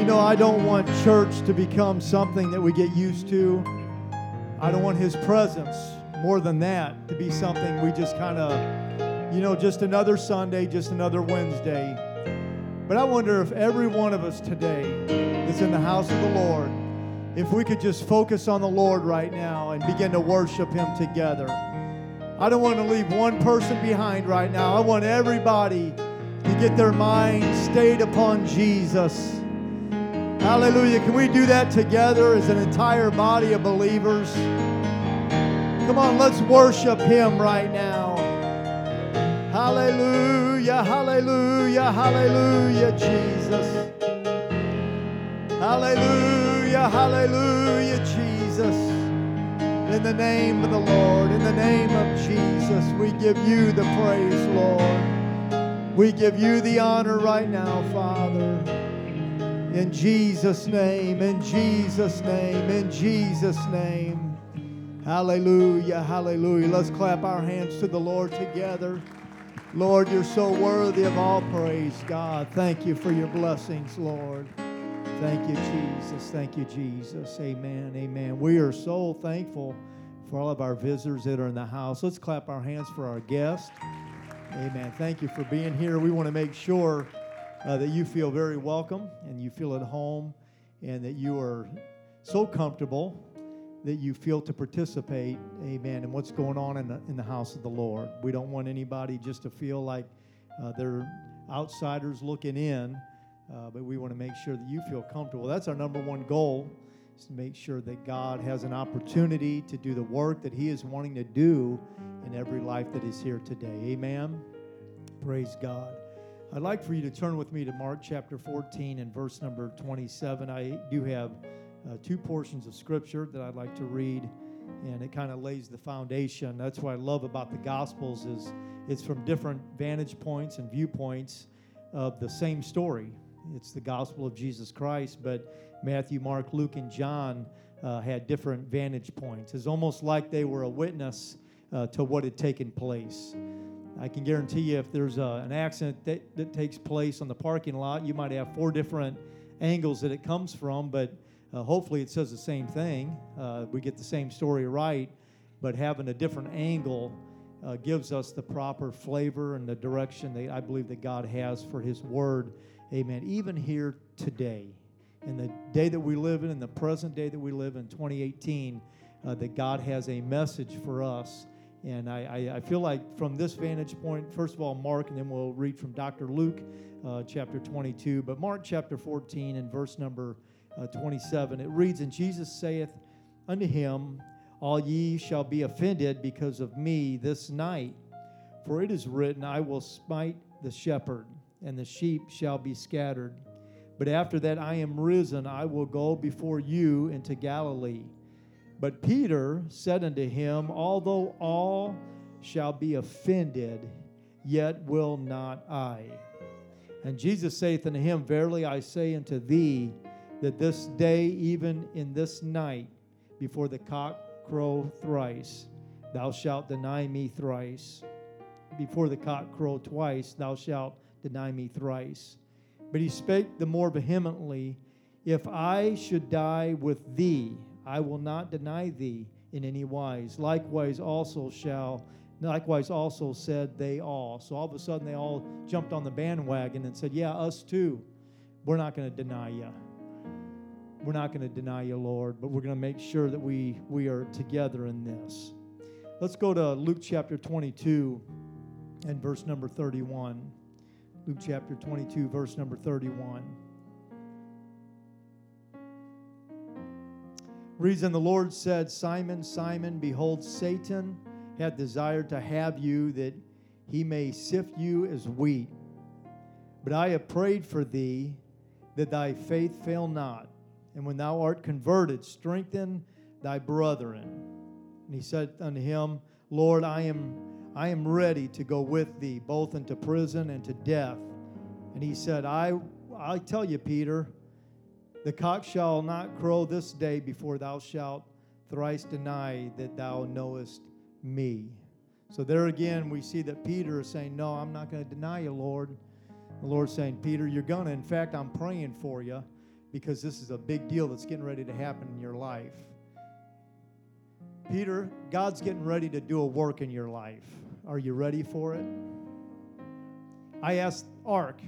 You know, I don't want church to become something that we get used to. I don't want His presence, more than that, to be something we just kind of, you know, just another Sunday, just another Wednesday. But I wonder if every one of us today that's in the house of the Lord, if we could just focus on the Lord right now and begin to worship Him together. I don't want to leave one person behind right now. I want everybody to get their mind stayed upon Jesus. Hallelujah. Can we do that together as an entire body of believers? Come on, let's worship Him right now. Hallelujah, hallelujah, hallelujah, Jesus. Hallelujah, hallelujah, Jesus. In the name of the Lord, in the name of Jesus, we give you the praise, Lord. We give you the honor right now, Father. In Jesus' name, in Jesus' name, in Jesus' name. Hallelujah, hallelujah. Let's clap our hands to the Lord together. Lord, you're so worthy of all praise, God. Thank you for your blessings, Lord. Thank you, Jesus. Thank you, Jesus. Amen. Amen. We are so thankful for all of our visitors that are in the house. Let's clap our hands for our guests. Amen. Thank you for being here. We want to make sure uh, that you feel very welcome and you feel at home and that you are so comfortable that you feel to participate, amen, in what's going on in the, in the house of the Lord. We don't want anybody just to feel like uh, they're outsiders looking in uh, but we want to make sure that you feel comfortable. That's our number one goal, is to make sure that God has an opportunity to do the work that He is wanting to do in every life that is here today. Amen. Praise God. I'd like for you to turn with me to Mark chapter 14 and verse number 27. I do have uh, two portions of scripture that I'd like to read, and it kind of lays the foundation. That's what I love about the Gospels is it's from different vantage points and viewpoints of the same story. It's the gospel of Jesus Christ, but Matthew, Mark, Luke, and John uh, had different vantage points. It's almost like they were a witness uh, to what had taken place. I can guarantee you, if there's a, an accident that, that takes place on the parking lot, you might have four different angles that it comes from, but uh, hopefully it says the same thing. Uh, we get the same story right, but having a different angle uh, gives us the proper flavor and the direction that I believe that God has for His Word Amen. Even here today, in the day that we live in, in the present day that we live in, 2018, uh, that God has a message for us. And I, I, I, feel like from this vantage point, first of all, Mark, and then we'll read from Dr. Luke, uh, chapter 22. But Mark chapter 14 and verse number uh, 27, it reads, And Jesus saith unto him, All ye shall be offended because of me this night. For it is written, I will smite the shepherd and the sheep shall be scattered. But after that I am risen, I will go before you into Galilee. But Peter said unto him, Although all shall be offended, yet will not I. And Jesus saith unto him, Verily I say unto thee, that this day, even in this night, before the cock crow thrice, thou shalt deny me thrice. Before the cock crow twice, thou shalt deny me thrice. But he spake the more vehemently, If I should die with thee, I will not deny thee in any wise. Likewise also shall, likewise also said they all. So all of a sudden they all jumped on the bandwagon and said, Yeah, us too. We're not going to deny you. We're not going to deny you, Lord, but we're going to make sure that we, we are together in this. Let's go to Luke chapter 22 and verse number 31. Luke chapter 22, verse number 31. Reason the Lord said, Simon, Simon, behold, Satan hath desired to have you that he may sift you as wheat. But I have prayed for thee that thy faith fail not. And when thou art converted, strengthen thy brethren. And he said unto him, Lord, I am I am ready to go with thee both into prison and to death. And he said, I, I tell you, Peter, the cock shall not crow this day before thou shalt thrice deny that thou knowest me. So there again, we see that Peter is saying, No, I'm not going to deny you, Lord. The Lord's saying, Peter, you're going to. In fact, I'm praying for you. because this is a big deal that's getting ready to happen in your life. Peter, God's getting ready to do a work in your life. Are you ready for it? I asked Ark,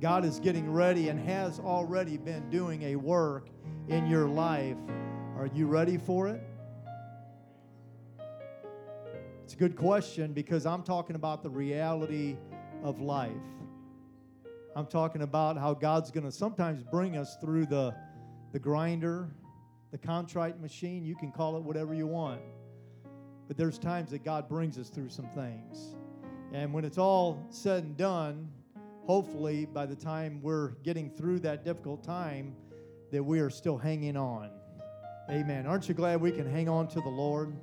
God is getting ready and has already been doing a work in your life. Are you ready for it? It's a good question because I'm talking about the reality of life. I'm talking about how God's going to sometimes bring us through the, the grinder, the contrite machine. You can call it whatever you want. But there's times that God brings us through some things. And when it's all said and done, hopefully by the time we're getting through that difficult time, that we are still hanging on. Amen. Aren't you glad we can hang on to the Lord?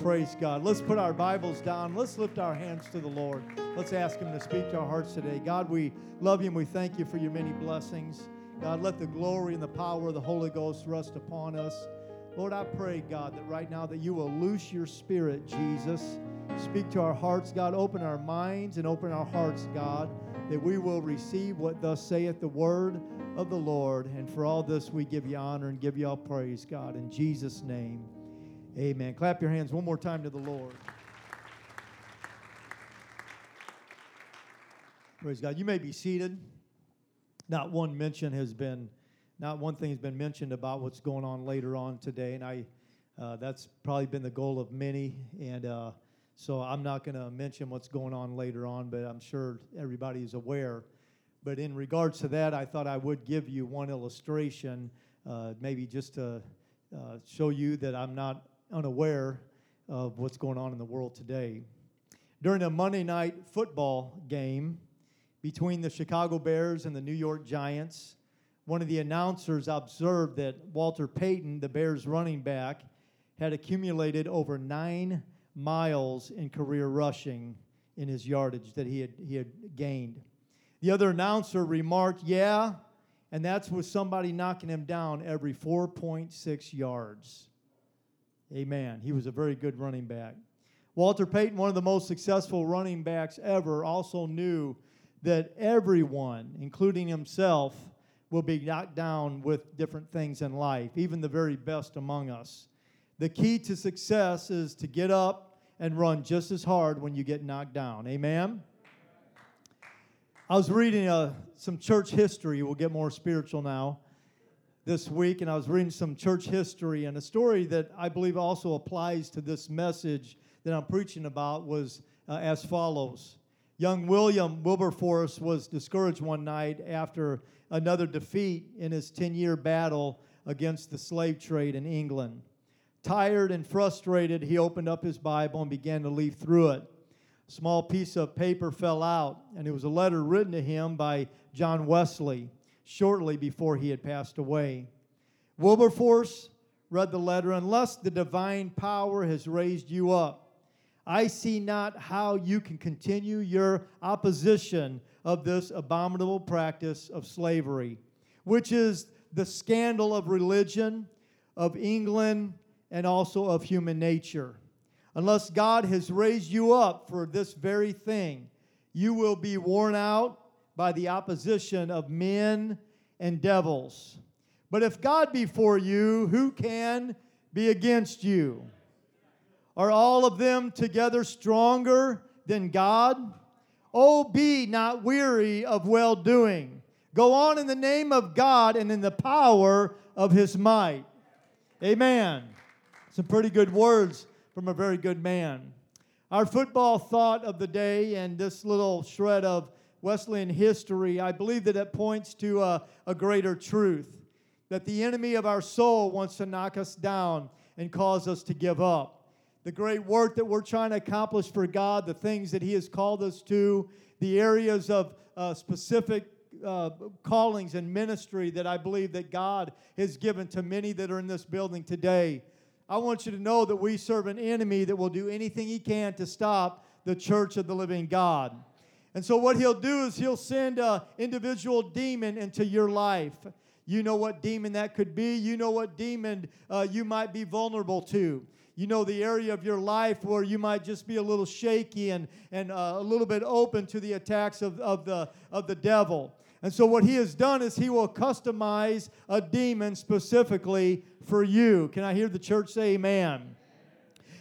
Praise God. Let's put our Bibles down. Let's lift our hands to the Lord. Let's ask Him to speak to our hearts today. God, we love you and we thank you for your many blessings. God, let the glory and the power of the Holy Ghost rest upon us. Lord, I pray, God, that right now that you will loose your spirit, Jesus. Speak to our hearts, God. Open our minds and open our hearts, God, that we will receive what thus saith the word of the Lord. And for all this, we give you honor and give you all praise, God. In Jesus' name, amen. Clap your hands one more time to the Lord. Praise God. You may be seated. Not one mention has been, not one thing has been mentioned about what's going on later on today, and I, uh, that's probably been the goal of many, and uh, so I'm not going to mention what's going on later on, but I'm sure everybody is aware. But in regards to that, I thought I would give you one illustration, uh, maybe just to uh, show you that I'm not unaware of what's going on in the world today. During a Monday night football game, between the Chicago Bears and the New York Giants. One of the announcers observed that Walter Payton, the Bears running back, had accumulated over nine miles in career rushing in his yardage that he had, he had gained. The other announcer remarked, Yeah, and that's with somebody knocking him down every 4.6 yards. Amen. He was a very good running back. Walter Payton, one of the most successful running backs ever, also knew that everyone, including himself, will be knocked down with different things in life, even the very best among us. The key to success is to get up and run just as hard when you get knocked down. Amen? I was reading uh, some church history. We'll get more spiritual now this week, and I was reading some church history, and a story that I believe also applies to this message that I'm preaching about was uh, as follows. Young William Wilberforce was discouraged one night after another defeat in his 10 year battle against the slave trade in England. Tired and frustrated, he opened up his Bible and began to leaf through it. A small piece of paper fell out, and it was a letter written to him by John Wesley shortly before he had passed away. Wilberforce read the letter Unless the divine power has raised you up, I see not how you can continue your opposition of this abominable practice of slavery, which is the scandal of religion, of England, and also of human nature. Unless God has raised you up for this very thing, you will be worn out by the opposition of men and devils. But if God be for you, who can be against you? Are all of them together stronger than God? Oh, be not weary of well doing. Go on in the name of God and in the power of his might. Amen. Some pretty good words from a very good man. Our football thought of the day and this little shred of Wesleyan history, I believe that it points to a, a greater truth that the enemy of our soul wants to knock us down and cause us to give up the great work that we're trying to accomplish for God, the things that He has called us to, the areas of uh, specific uh, callings and ministry that I believe that God has given to many that are in this building today. I want you to know that we serve an enemy that will do anything he can to stop the church of the living God. And so, what he'll do is he'll send an individual demon into your life. You know what demon that could be. You know what demon uh, you might be vulnerable to you know the area of your life where you might just be a little shaky and, and uh, a little bit open to the attacks of, of, the, of the devil. And so, what he has done is he will customize a demon specifically for you. Can I hear the church say amen?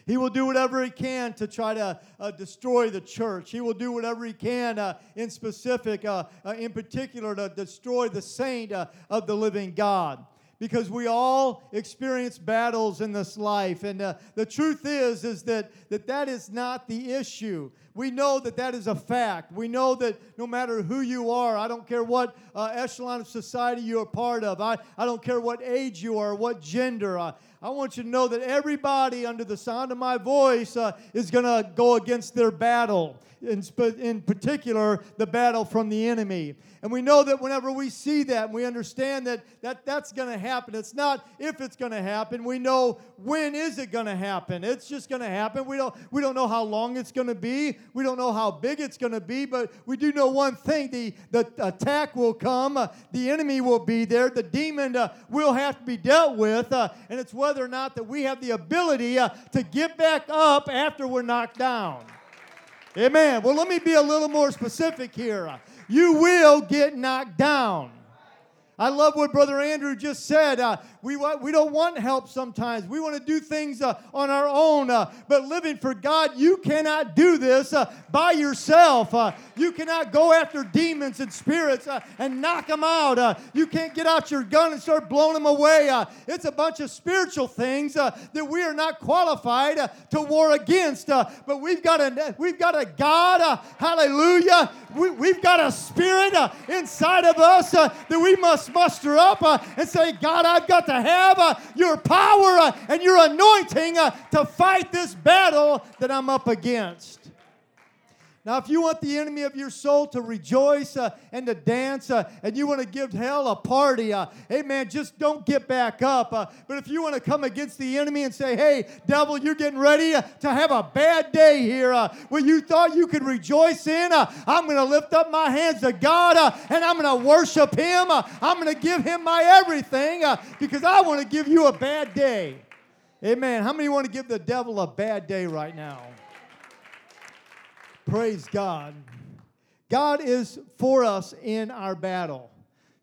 He will do whatever he can to try to uh, destroy the church. He will do whatever he can uh, in specific, uh, uh in particular, to destroy the saint uh, of the living God because we all experience battles in this life and uh, the truth is is that, that that is not the issue we know that that is a fact we know that no matter who you are i don't care what uh, echelon of society you're a part of I, I don't care what age you are what gender I, I want you to know that everybody under the sound of my voice uh, is going to go against their battle in, in particular the battle from the enemy. And we know that whenever we see that and we understand that, that that's going to happen, it's not if it's going to happen. We know when is it going to happen. It's just going to happen. We don't, we don't know how long it's going to be. We don't know how big it's going to be, but we do know one thing. The, the attack will come. Uh, the enemy will be there. The demon uh, will have to be dealt with. Uh, and it's whether or not that we have the ability uh, to get back up after we're knocked down. Amen. Well, let me be a little more specific here. You will get knocked down. I love what Brother Andrew just said. Uh, we, we don't want help sometimes. We want to do things uh, on our own. Uh, but living for God, you cannot do this uh, by yourself. Uh, you cannot go after demons and spirits uh, and knock them out. you can't get out your gun and start blowing them away. it's a bunch of spiritual things that we are not qualified to war against. but we've got a, we've got a God, hallelujah. We, we've got a spirit inside of us that we must muster up uh, and say, God, I've got to have uh, your power uh, and your anointing uh, to fight this battle that I'm up against. Now, if you want the enemy of your soul to rejoice uh, and to dance, uh, and you want to give hell a party, uh, man, just don't get back up. Uh, but if you want to come against the enemy and say, hey, devil, you're getting ready uh, to have a bad day here, uh, where you thought you could rejoice in, I'm going to lift up my hands to God and I'm going to worship Him. I'm going to give Him my everything because I want to give you a bad day. Amen. How many want to give the devil a bad day right now? Praise God. God is for us in our battle.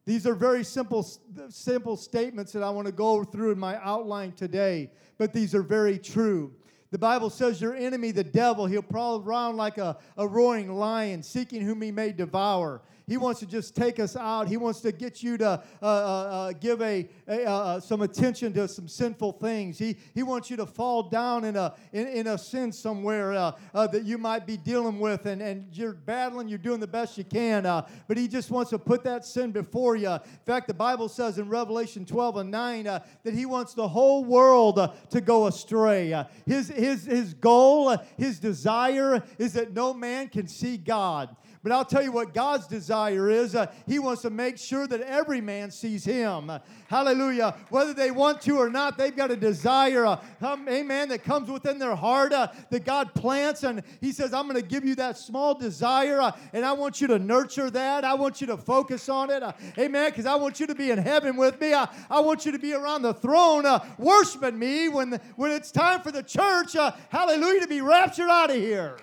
These are very simple, simple statements that I want to go through in my outline today, but these are very true. The Bible says your enemy, the devil, he'll prowl around like a, a roaring lion, seeking whom he may devour. He wants to just take us out. He wants to get you to uh, uh, uh give a, a uh, uh, some attention to some sinful things. He, he wants you to fall down in a, in, in a sin somewhere that you might be dealing with, and, and you're battling, you're doing the best you can, but he just wants to put that sin before you. In fact, the Bible says in Revelation 12 and 9 that he wants the whole world to go astray. his, his, his goal, his desire is that no man can see God. But I'll tell you what God's desire is. Uh, he wants to make sure that every man sees Him. Hallelujah. Whether they want to or not, they've got a desire, uh, um, amen, that comes within their heart uh, that God plants. And He says, I'm going to give you that small desire, uh, and I want you to nurture that. I want you to focus on it. Uh, amen. Because I want you to be in heaven with me. I want you to be around the throne worshiping me when, when it's time for the church, hallelujah, to be raptured out of here.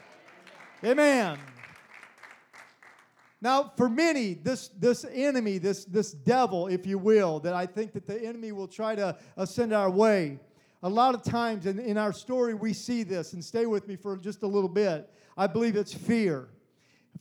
Amen. Now, for many, this, this enemy, this, this devil, if you will, that I think that the enemy will try to send our way, a lot of times in, in our story we see this, and stay with me for just a little bit. I believe it's fear.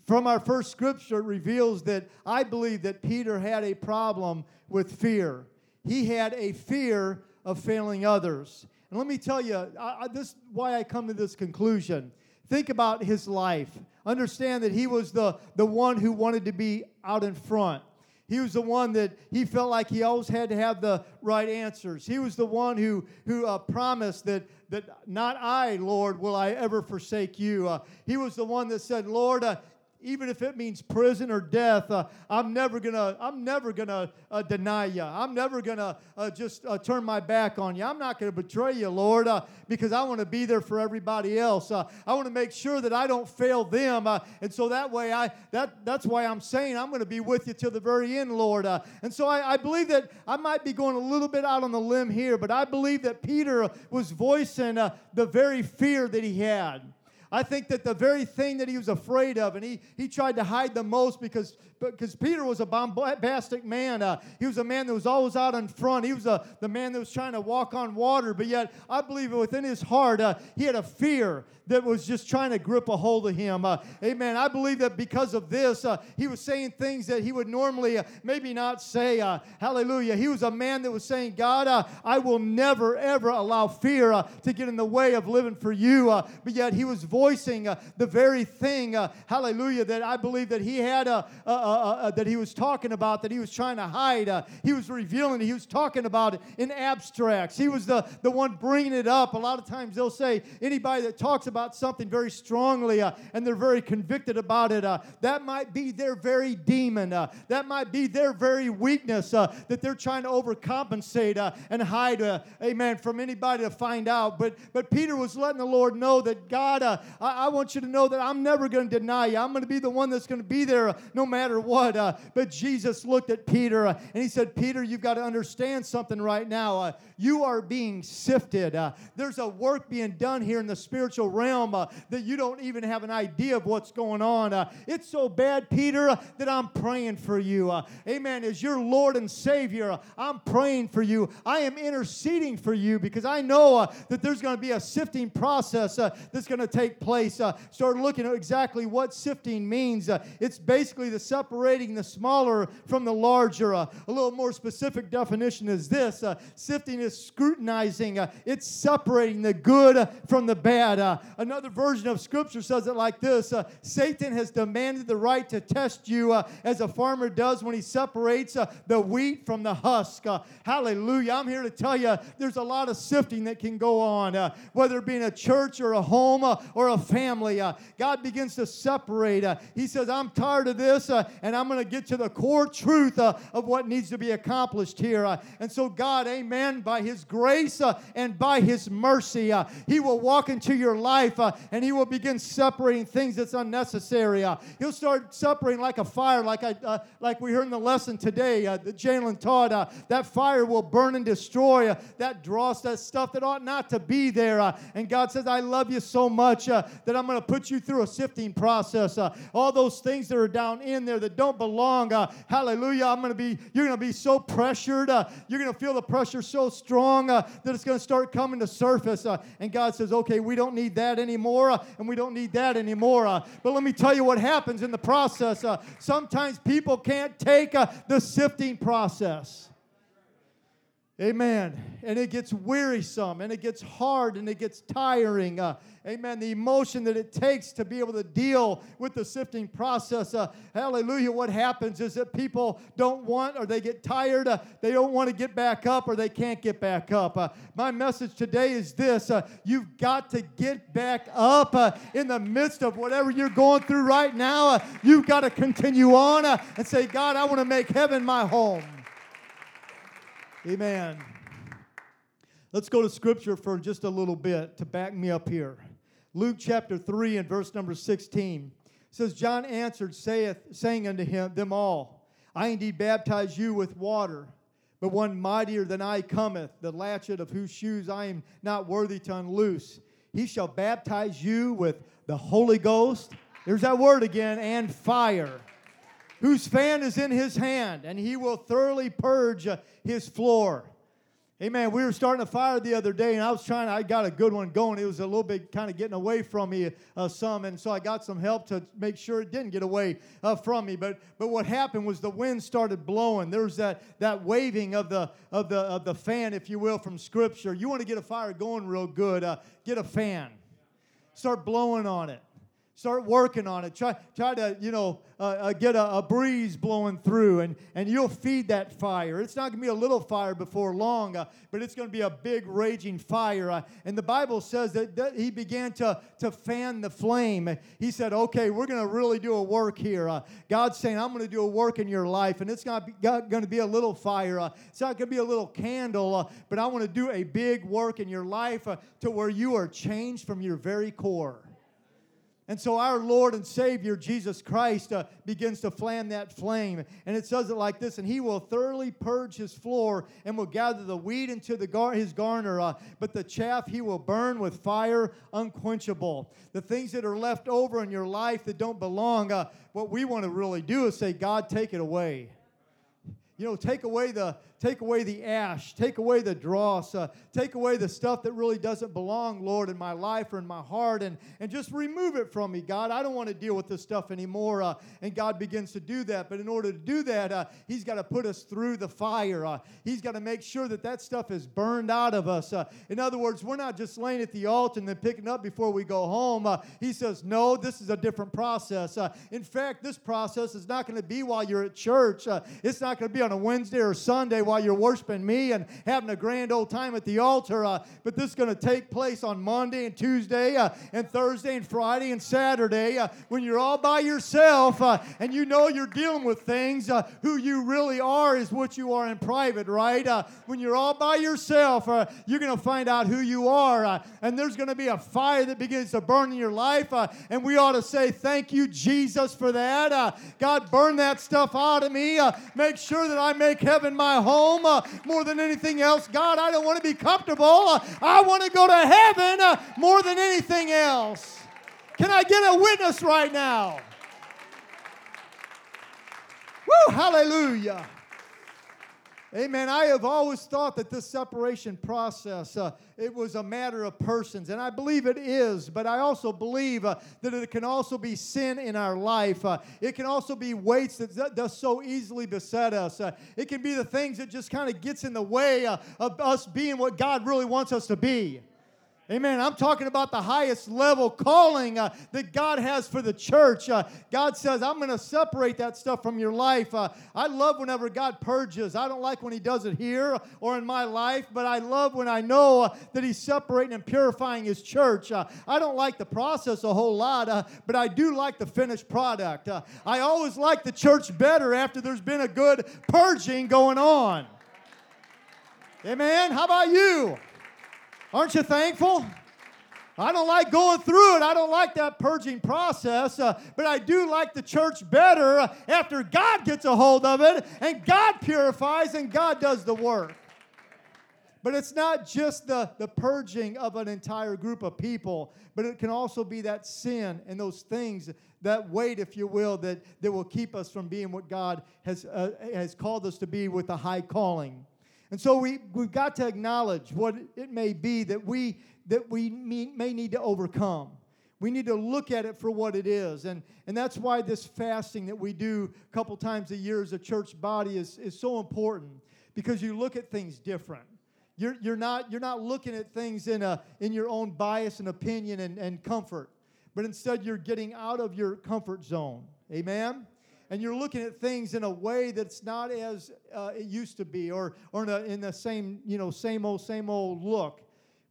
From our first scripture, it reveals that I believe that Peter had a problem with fear. He had a fear of failing others. And let me tell you, I, I, this why I come to this conclusion. Think about his life. Understand that he was the, the one who wanted to be out in front. He was the one that he felt like he always had to have the right answers. He was the one who, who uh, promised that, that not I, Lord, will I ever forsake you. Uh, he was the one that said, Lord, uh, even if it means prison or death, uh, I'm never gonna, I'm never gonna uh, deny you. I'm never gonna uh, just uh, turn my back on you. I'm not gonna betray you, Lord, uh, because I want to be there for everybody else. Uh, I want to make sure that I don't fail them, and so that way, I that that's why I'm saying I'm to be with you till the very end, Lord. and so I, I believe that I might be going a little bit out on the limb here, but I believe that Peter was voicing the very fear that he had. I think that the very thing that he was afraid of, and he, he tried to hide the most because, because Peter was a bombastic man. Uh, he was a man that was always out in front. He was a, the man that was trying to walk on water. But yet, I believe within his heart, uh, he had a fear that was just trying to grip a hold of him. Uh, amen. I believe that because of this, uh, he was saying things that he would normally uh, maybe not say. Uh, hallelujah. He was a man that was saying, God, uh, I will never, ever allow fear uh, to get in the way of living for you. but yet he was voicing the very thing, hallelujah, that I believe that he had, that he was talking about, that he was trying to hide. he was revealing, he was talking about it in abstracts. He was the, the one bringing it up. A lot of times they'll say, anybody that talks about something very strongly uh, and they're very convicted about it, uh, that might be their very demon. Uh, that might be their very weakness uh, that they're trying to overcompensate uh, and hide, uh, amen, from anybody to find out. But, but Peter was letting the Lord know that God, I, I, want you to know that I'm never going to deny you. I'm going to be the one that's going to be there no matter what. but Jesus looked at Peter and he said, Peter, you've got to understand something right now. you are being sifted. there's a work being done here in the spiritual realm uh, that you don't even have an idea of what's going on. Uh, it's so bad, Peter, uh, that I'm praying for you. Uh, amen. As your Lord and Savior, uh, I'm praying for you. I am interceding for you because I know uh, that there's going to be a sifting process that's going to take place. start looking at exactly what sifting means. it's basically the separating the smaller from the larger. a little more specific definition is this sifting is scrutinizing, it's separating the good from the bad. Another version of Scripture says it like this uh, Satan has demanded the right to test you uh, as a farmer does when he separates uh, the wheat from the husk. Uh, hallelujah. I'm here to tell you there's a lot of sifting that can go on, uh, whether it be in a church or a home uh, or a family. God begins to separate. he says, I'm tired of this, and I'm going to get to the core truth of what needs to be accomplished here. and so, God, amen, by His grace and by His mercy, He will walk into your life uh, and he will begin separating things that's unnecessary. Uh, he'll start separating like a fire, like, I, uh, like we heard in the lesson today uh, that Jalen taught. Uh, that fire will burn and destroy uh, that dross, that stuff that ought not to be there. and God says, I love you so much that I'm going to put you through a sifting process. all those things that are down in there that don't belong, hallelujah, I'm going to be, you're going to be so pressured. you're going to feel the pressure so strong that it's going to start coming to surface. and God says, okay, we don't need that anymore, uh, and we don't need that anymore. Uh, but let me tell you what happens in the process. Uh, sometimes people can't take uh, the sifting process. Amen. And it gets wearisome and it gets hard and it gets tiring. Uh, amen. The emotion that it takes to be able to deal with the sifting process. Uh, hallelujah. What happens is that people don't want or they get tired. Uh, they don't want to get back up or they can't get back up. Uh, my message today is this uh, you've got to get back up uh, in the midst of whatever you're going through right now. you've got to continue on and say, God, I want to make heaven my home. Amen. Let's go to scripture for just a little bit to back me up here. Luke chapter 3 and verse number 16 says, John answered, saith, saying unto him, them all, I indeed baptize you with water, but one mightier than I cometh, the latchet of whose shoes I am not worthy to unloose. He shall baptize you with the Holy Ghost. There's that word again, and fire whose fan is in his hand, and he will thoroughly purge his floor. Amen. We were starting a fire the other day, and I was trying, I got a good one going. It was a little bit kind of getting away from me uh, some, and so I got some help to make sure it didn't get away uh, from me. But but what happened was the wind started blowing. There was that, that waving of the, of, the, of the fan, if you will, from Scripture. You want to get a fire going real good, uh, get a fan. Start blowing on it. Start working on it. Try, try to, you know, uh, uh, get a, a, breeze blowing through, and, and you'll feed that fire. It's not going to be a little fire before long, uh, but it's going to be a big raging fire. Uh, and the Bible says that, that, he began to, to fan the flame. He said, Okay, we're going to really do a work here. Uh, God's saying, I'm going to do a work in your life, and it's not going to be a little fire. Uh, it's not going to be a little candle, but I want to do a big work in your life to where you are changed from your very core. And so our Lord and Savior, Jesus Christ, uh, begins to fan that flame. And it says it like this And he will thoroughly purge his floor and will gather the wheat into the gar- his garner, uh, but the chaff he will burn with fire unquenchable. The things that are left over in your life that don't belong, uh, what we want to really do is say, God, take it away. You know, take away the Take away the ash. Take away the dross. Uh, take away the stuff that really doesn't belong, Lord, in my life or in my heart, and, and just remove it from me, God. I don't want to deal with this stuff anymore. Uh, and God begins to do that. But in order to do that, uh, He's got to put us through the fire. Uh, he's got to make sure that that stuff is burned out of us. Uh, in other words, we're not just laying at the altar and then picking up before we go home. Uh, he says, No, this is a different process. in fact, this process is not going to be while you're at church, it's not going to be on a Wednesday or Sunday while you're worshiping me and having a grand old time at the altar. Uh, but this is going to take place on Monday and Tuesday uh, and Thursday and Friday and Saturday uh, when you're all by yourself uh, and you know you're dealing with things. Uh, who you really are is what you are in private, right? Uh, when you're all by yourself, you're going to find out who you are. and there's going to be a fire that begins to burn in your life. and we ought to say, Thank you, Jesus, for that. God, burn that stuff out of me. make sure that I make heaven my home home uh, more than anything else. God, I don't want to be comfortable. Uh, I want to go to heaven uh, more than anything else. Can I get a witness right now? Woo, hallelujah. Amen. I have always thought that this separation process uh, it was a matter of persons, and I believe it is. But I also believe uh, that it can also be sin in our life. Uh, it can also be weights that does so easily beset us. Uh, it can be the things that just kind of gets in the way uh, of us being what God really wants us to be. Amen. I'm talking about the highest level calling uh, that God has for the church. Uh, God says, I'm going to separate that stuff from your life. Uh, I love whenever God purges. I don't like when He does it here or in my life, but I love when I know uh, that He's separating and purifying His church. Uh, I don't like the process a whole lot, uh, but I do like the finished product. I always like the church better after there's been a good purging going on. Amen. How about you? Aren't you thankful? I don't like going through it. I don't like that purging process, uh, but I do like the church better after God gets a hold of it and God purifies and God does the work. But it's not just the, the purging of an entire group of people, but it can also be that sin and those things, that weight, if you will, that, that will keep us from being what God has, uh, has called us to be with a high calling. And so we, we've got to acknowledge what it may be that we, that we may need to overcome. We need to look at it for what it is. And, and that's why this fasting that we do a couple times a year as a church body is, is so important because you look at things different. You're, you're, not, you're not looking at things in, a, in your own bias and opinion and, and comfort, but instead you're getting out of your comfort zone. Amen? And you're looking at things in a way that's not as uh, it used to be or, or in, a, in the same, you know, same old, same old look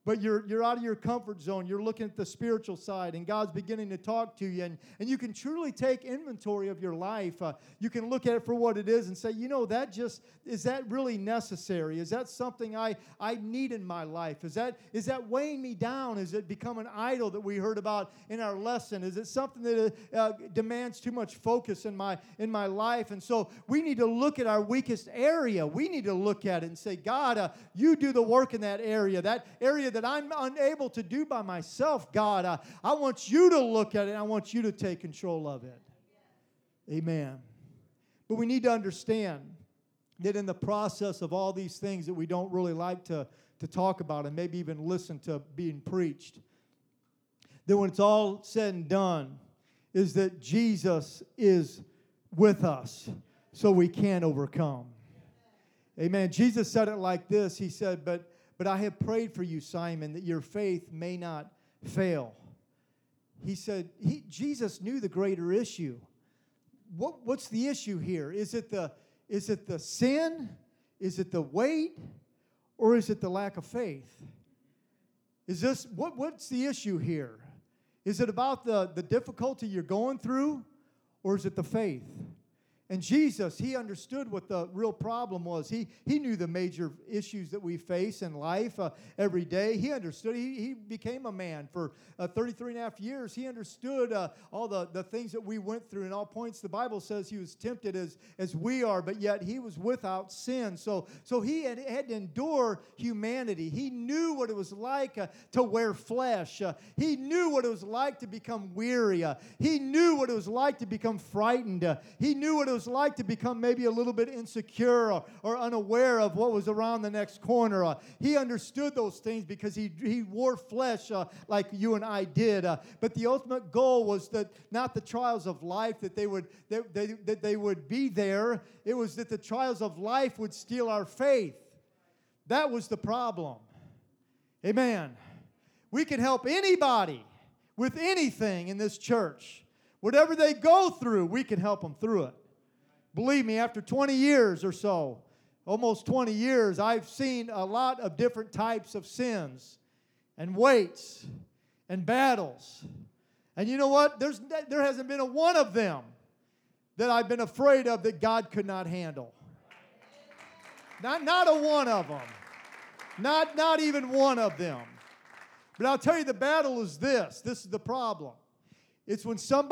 but you're, you're out of your comfort zone. You're looking at the spiritual side, and God's beginning to talk to you. And, and you can truly take inventory of your life. Uh, you can look at it for what it is and say, you know, that just, is that really necessary? Is that something I, I need in my life? Is that, is that weighing me down? Is it become an idol that we heard about in our lesson? Is it something that uh, demands too much focus in my, in my life? And so we need to look at our weakest area. We need to look at it and say, God, uh, you do the work in that area. That area that I'm unable to do by myself, God, I, I want you to look at it. I want you to take control of it. Amen. But we need to understand that in the process of all these things that we don't really like to, to talk about and maybe even listen to being preached, that when it's all said and done, is that Jesus is with us so we can overcome. Amen. Jesus said it like this He said, But but I have prayed for you, Simon, that your faith may not fail. He said, he, Jesus knew the greater issue. What, what's the issue here? Is it the, is it the sin? Is it the weight? Or is it the lack of faith? Is this, what, what's the issue here? Is it about the, the difficulty you're going through? Or is it the faith? And Jesus, he understood what the real problem was. He, he knew the major issues that we face in life uh, every day. He understood. He, he became a man for uh, 33 and a half years. He understood uh, all the, the things that we went through. In all points, the Bible says he was tempted as, as we are, but yet he was without sin. So, so he had, had to endure humanity. He knew what it was like uh, to wear flesh. Uh, he knew what it was like to become weary. Uh, he knew what it was like to become frightened. he knew what it was like to become maybe a little bit insecure or, or unaware of what was around the next corner. Uh, he understood those things because he, he wore flesh uh, like you and I did. Uh, but the ultimate goal was that not the trials of life that they would that they, that they would be there. It was that the trials of life would steal our faith. That was the problem. Amen. We can help anybody with anything in this church. Whatever they go through, we can help them through it. Believe me, after 20 years or so, almost 20 years, I've seen a lot of different types of sins and weights and battles. And you know what? There's, there hasn't been a one of them that I've been afraid of that God could not handle. Not, not a one of them. Not, not even one of them. But I'll tell you, the battle is this this is the problem. It's when somebody